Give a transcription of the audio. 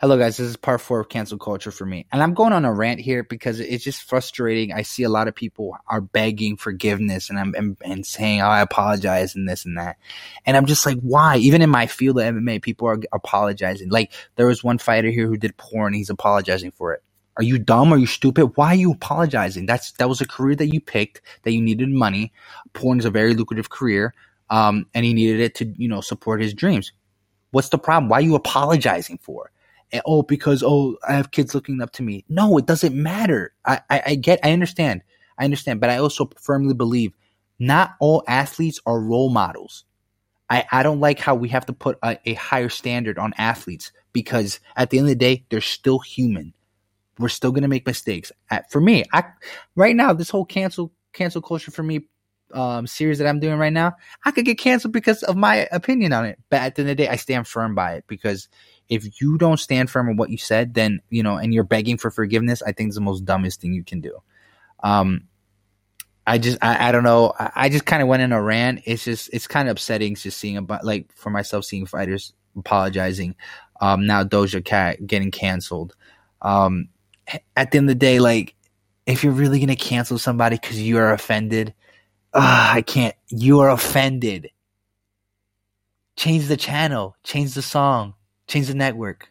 Hello, guys. This is part four of cancel culture for me. And I'm going on a rant here because it's just frustrating. I see a lot of people are begging forgiveness and I'm and, and saying, oh, I apologize and this and that. And I'm just like, why? Even in my field of MMA, people are apologizing. Like, there was one fighter here who did porn. He's apologizing for it. Are you dumb? Are you stupid? Why are you apologizing? That's that was a career that you picked that you needed money. Porn is a very lucrative career, um, and he needed it to you know support his dreams. What's the problem? Why are you apologizing for? And, oh, because oh, I have kids looking up to me. No, it doesn't matter. I, I, I get, I understand, I understand, but I also firmly believe not all athletes are role models. I, I don't like how we have to put a, a higher standard on athletes because at the end of the day, they're still human. We're still gonna make mistakes. At, for me, I right now this whole cancel cancel culture for me um, series that I'm doing right now, I could get canceled because of my opinion on it. But at the end of the day, I stand firm by it because if you don't stand firm on what you said, then you know, and you're begging for forgiveness, I think it's the most dumbest thing you can do. Um, I just, I, I don't know. I, I just kind of went in a rant. It's just, it's kind of upsetting just seeing about like for myself seeing fighters apologizing. Um, now Doja Cat getting canceled. Um, at the end of the day, like if you're really gonna cancel somebody because you are offended, uh, I can't. You are offended. Change the channel. Change the song. Change the network.